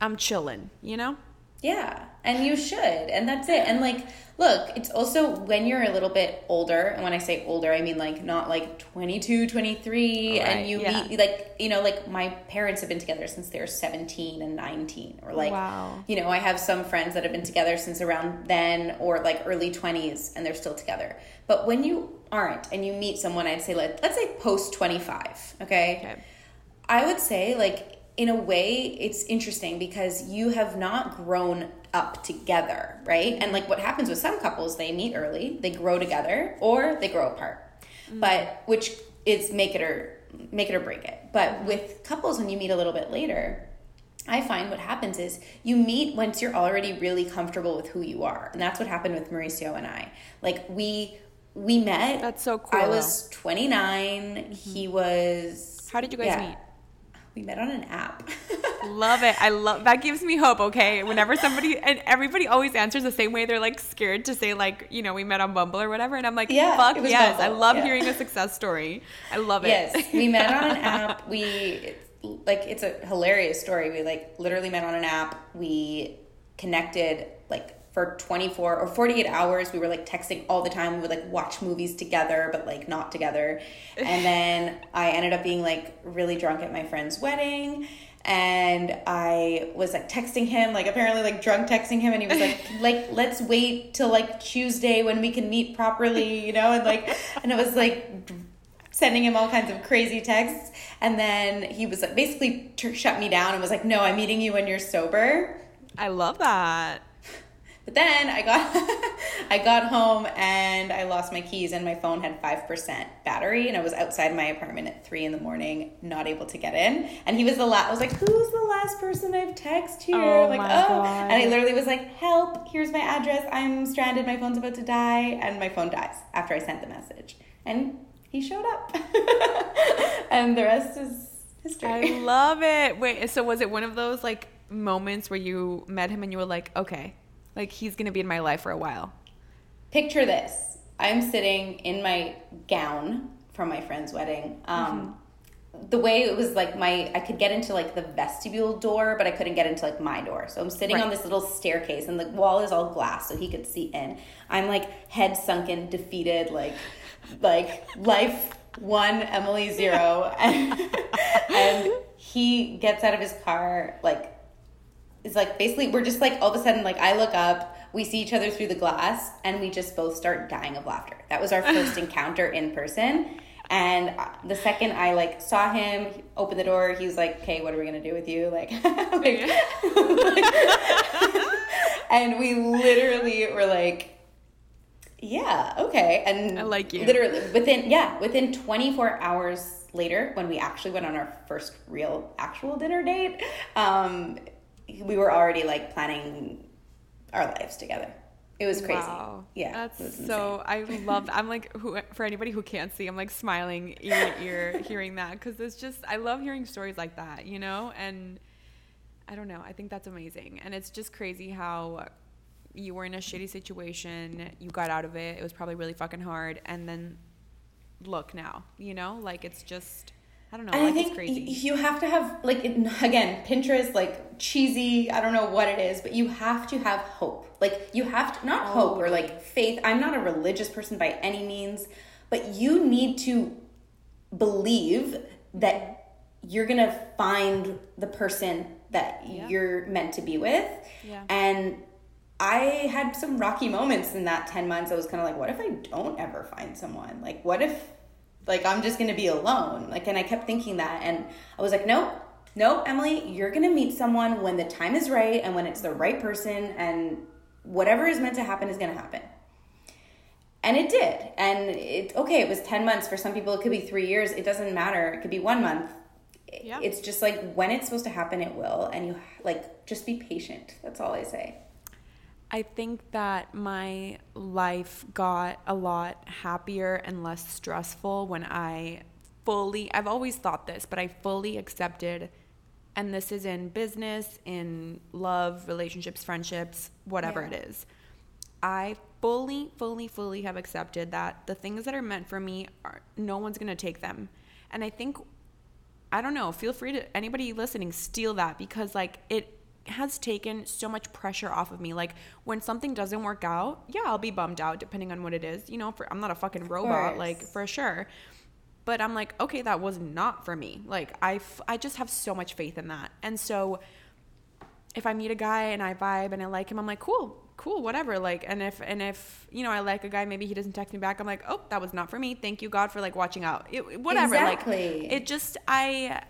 I'm chilling, you know? Yeah. And you should. And that's it. And like look, it's also when you're a little bit older, and when I say older, I mean like not like 22, 23, right, and you yeah. meet like, you know, like my parents have been together since they're 17 and 19, or like, wow. you know, I have some friends that have been together since around then, or like early 20s, and they're still together. But when you aren't and you meet someone, I'd say, like, let's say post 25, okay? okay. I would say, like, in a way, it's interesting because you have not grown up together, right? And like what happens with some couples, they meet early, they grow together, or they grow apart. Mm-hmm. But which is make it or make it or break it. But mm-hmm. with couples, when you meet a little bit later, I find what happens is you meet once you're already really comfortable with who you are. And that's what happened with Mauricio and I. Like we we met. That's so cool. I was 29. Mm-hmm. He was How did you guys yeah. meet? We met on an app. love it. I love that gives me hope, okay? Whenever somebody and everybody always answers the same way, they're like scared to say like, you know, we met on Bumble or whatever. And I'm like, yeah, fuck yes. Bumble. I love yeah. hearing a success story. I love it. Yes. We met on an app. We like it's a hilarious story. We like literally met on an app. We connected like for 24 or 48 hours we were like texting all the time. We would like watch movies together but like not together. And then i ended up being like really drunk at my friend's wedding and i was like texting him like apparently like drunk texting him and he was like like let's wait till like tuesday when we can meet properly you know? And like and it was like sending him all kinds of crazy texts. And then he was like basically t- shut me down and was like no i'm meeting you when you're sober. I love that But then I got I got home and I lost my keys and my phone had five percent battery and I was outside my apartment at three in the morning, not able to get in. And he was the last. I was like, "Who's the last person I've texted here?" Oh like, oh, God. and I literally was like, "Help! Here's my address. I'm stranded. My phone's about to die." And my phone dies after I sent the message. And he showed up, and the rest is history. I love it. Wait, so was it one of those like moments where you met him and you were like, okay, like he's gonna be in my life for a while? Picture this: I'm sitting in my gown from my friend's wedding. Um, mm-hmm the way it was like my I could get into like the vestibule door, but I couldn't get into like my door. So I'm sitting right. on this little staircase and the wall is all glass so he could see in. I'm like head sunken, defeated, like like life one, Emily zero. and, and he gets out of his car, like, it's like basically we're just like all of a sudden, like, I look up, we see each other through the glass, and we just both start dying of laughter. That was our first encounter in person. And the second I like saw him open the door, he was like, "Okay, what are we gonna do with you?" Like, like and we literally were like, yeah, okay. And I like you. Literally within yeah, within 24 hours later when we actually went on our first real actual dinner date, um we were already like planning our lives together. It was crazy. Wow. Yeah. That's so I love I'm like who for anybody who can't see, I'm like smiling ear to ear hearing that cuz it's just I love hearing stories like that, you know? And I don't know. I think that's amazing. And it's just crazy how you were in a shitty situation, you got out of it, it was probably really fucking hard, and then look now, you know? Like it's just I don't know. I think you have to have like again, Pinterest like cheesy. I don't know what it is, but you have to have hope. Like you have to not oh. hope or oh. like faith. I'm not a religious person by any means, but you need to believe that mm-hmm. you're gonna find the person that yeah. you're meant to be with, yeah. and I had some rocky moments in that 10 months. I was kind of like, what if I don't ever find someone? Like, what if, like, I'm just to be alone? Like, and I kept thinking that. And I was like, nope, nope, Emily, you're to meet someone when the time is right and when it's the right person. And whatever is meant to happen is to happen. And it did. And it, okay, it was 10 months. For some people, it could be three years. It doesn't matter. It could be one month. Yeah. It's just like when it's supposed to happen, it will. And you, like, just be patient. That's all I say. I think that my life got a lot happier and less stressful when I fully, I've always thought this, but I fully accepted, and this is in business, in love, relationships, friendships, whatever yeah. it is. I fully, fully, fully have accepted that the things that are meant for me are no one's gonna take them. And I think I don't know, feel free to anybody listening steal that because like it has taken so much pressure off of me. Like when something doesn't work out, yeah, I'll be bummed out depending on what it is. You know, for, I'm not a fucking robot, like for sure. But I'm like, okay, that was not for me. Like I, f- I just have so much faith in that. And so if I meet a guy and I vibe and I like him, I'm like, cool, cool, whatever. Like, and if and if you know I like a guy, maybe he doesn't text me back. I'm like, oh, that was not for me. Thank you God for like watching out. It, whatever. Exactly. Like, it just I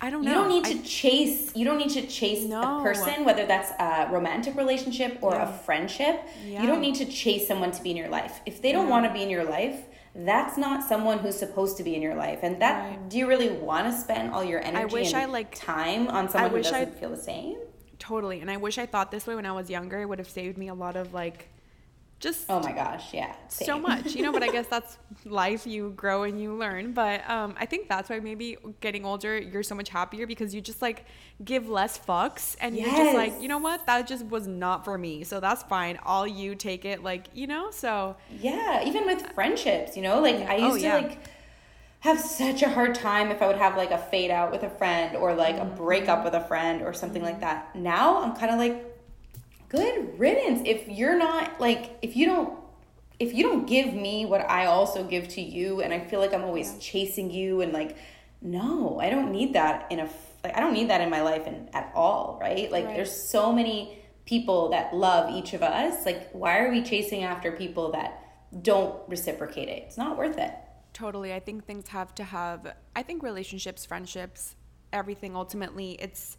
I don't know. You don't need to I, chase. You don't need to chase no. a person, whether that's a romantic relationship or yeah. a friendship. Yeah. You don't need to chase someone to be in your life. If they don't yeah. want to be in your life, that's not someone who's supposed to be in your life. And that right. do you really want to spend all your energy I wish I, like, time on someone who doesn't I, feel the same? Totally. And I wish I thought this way when I was younger. It would have saved me a lot of like just oh my gosh yeah same. so much. You know but i guess that's life. You grow and you learn. But um, i think that's why maybe getting older you're so much happier because you just like give less fucks and yes. you're just like you know what? That just was not for me. So that's fine. All you take it like you know? So yeah even with friendships you know? Like i used oh, to like have such a hard time if I would have like a fade out with a friend or like a breakup with a friend or something like that. Now I'm kind of like, good riddance if you're not like if you don't if you don't give me what I also give to you and I feel like I'm always chasing you and like no, I don't need that in a like I don't need that in my life and at all, right? Like right. there's so many people that love each of us. Like why are we chasing after people that don't reciprocate it? It's not worth it. Totally. I think things have to have I think relationships, friendships, everything ultimately it's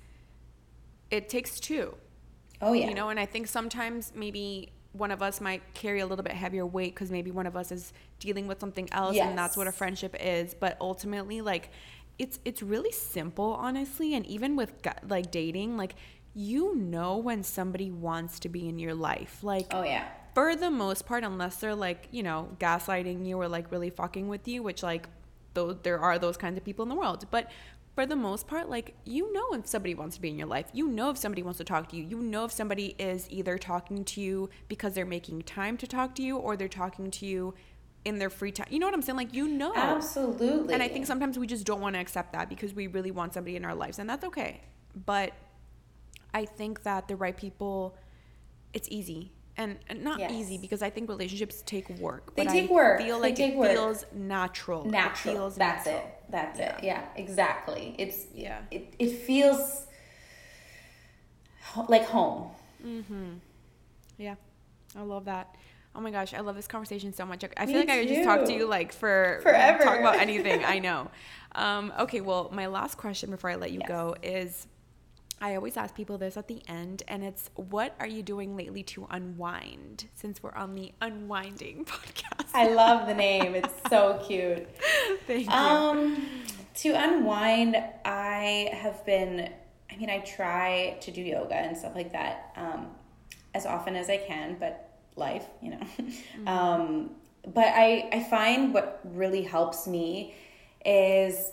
it takes two Oh yeah. You know, and I think sometimes maybe one of us might carry a little bit heavier weight because maybe one of us is dealing with something else yes. and that's what a friendship is but ultimately like it's it's really simple honestly and even with like dating like you know when somebody wants to be in your life like oh yeah for the most part unless they're like you know gaslighting you or like really fucking with you which like though there are those kinds of people in the world but for the most part, like you know if somebody wants to be in your life, you know if somebody wants to talk to you, you know if somebody is either talking to you because they're making time to talk to you or they're talking to you in their free time. You know what I'm saying? Like you know. Absolutely. And I think sometimes we just don't want to accept that because we really want somebody in our lives and that's okay. But I think that the right people it's easy and, and not yes. easy because I think relationships take work. They take I work. Feel they like take it work. feels natural. Natural. It feels That's natural. it. That's yeah. it. Yeah, exactly. It's yeah. It, it feels like home. Mm-hmm. Yeah, I love that. Oh my gosh, I love this conversation so much. I Me feel like. I could just talk to you like for forever. Talk about anything. I know. Um, okay, well, my last question before I let you yes. go is I always ask people this at the end, and it's what are you doing lately to unwind since we're on the unwinding podcast? I love the name. It's so cute. Thank you. Um, to unwind, I have been, I mean, I try to do yoga and stuff like that um, as often as I can, but life, you know. Mm-hmm. Um, but I, I find what really helps me is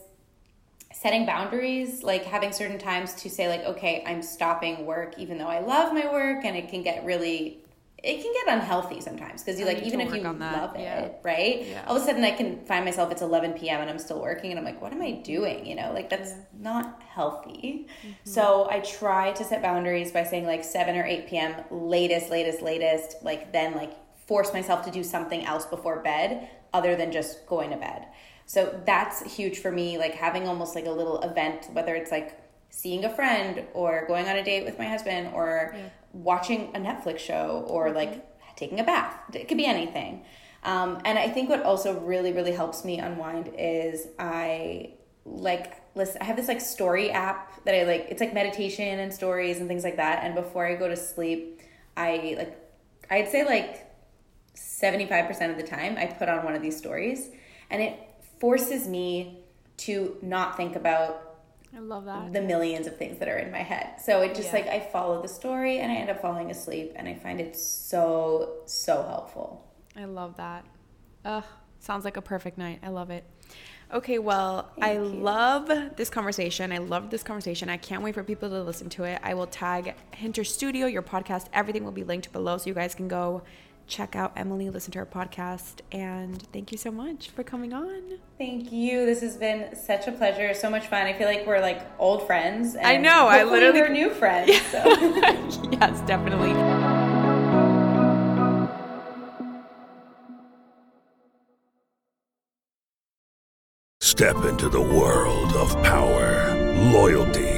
setting boundaries, like having certain times to say like, okay, I'm stopping work, even though I love my work, and it can get really, it can get unhealthy sometimes because you like even if you love yeah. it, right? Yeah. All of a sudden, I can find myself it's 11 p.m. and I'm still working, and I'm like, what am I doing? You know, like that's yeah. not healthy. Mm-hmm. So I try to set boundaries by saying like 7 or 8 p.m. latest, latest, latest. Like then like force myself to do something else before bed other than just going to bed. So that's huge for me, like having almost like a little event, whether it's like seeing a friend or going on a date with my husband or yeah. watching a Netflix show or mm-hmm. like taking a bath. It could be anything. Um, and I think what also really, really helps me unwind is I like listen I have this like story app that I like it's like meditation and stories and things like that. And before I go to sleep, I like I'd say like 75% of the time I put on one of these stories and it forces me to not think about I love that. The millions of things that are in my head. So it just yeah. like I follow the story and I end up falling asleep and I find it so so helpful. I love that. Ugh, sounds like a perfect night. I love it. Okay, well, Thank I you. love this conversation. I love this conversation. I can't wait for people to listen to it. I will tag Hinter Studio, your podcast. Everything will be linked below so you guys can go check out Emily, listen to her podcast, and thank you so much for coming on. Thank you. This has been such a pleasure. So much fun. I feel like we're like old friends. I know. I literally we're new friends. Yeah. So. yes, definitely. Step into the world of power, loyalty,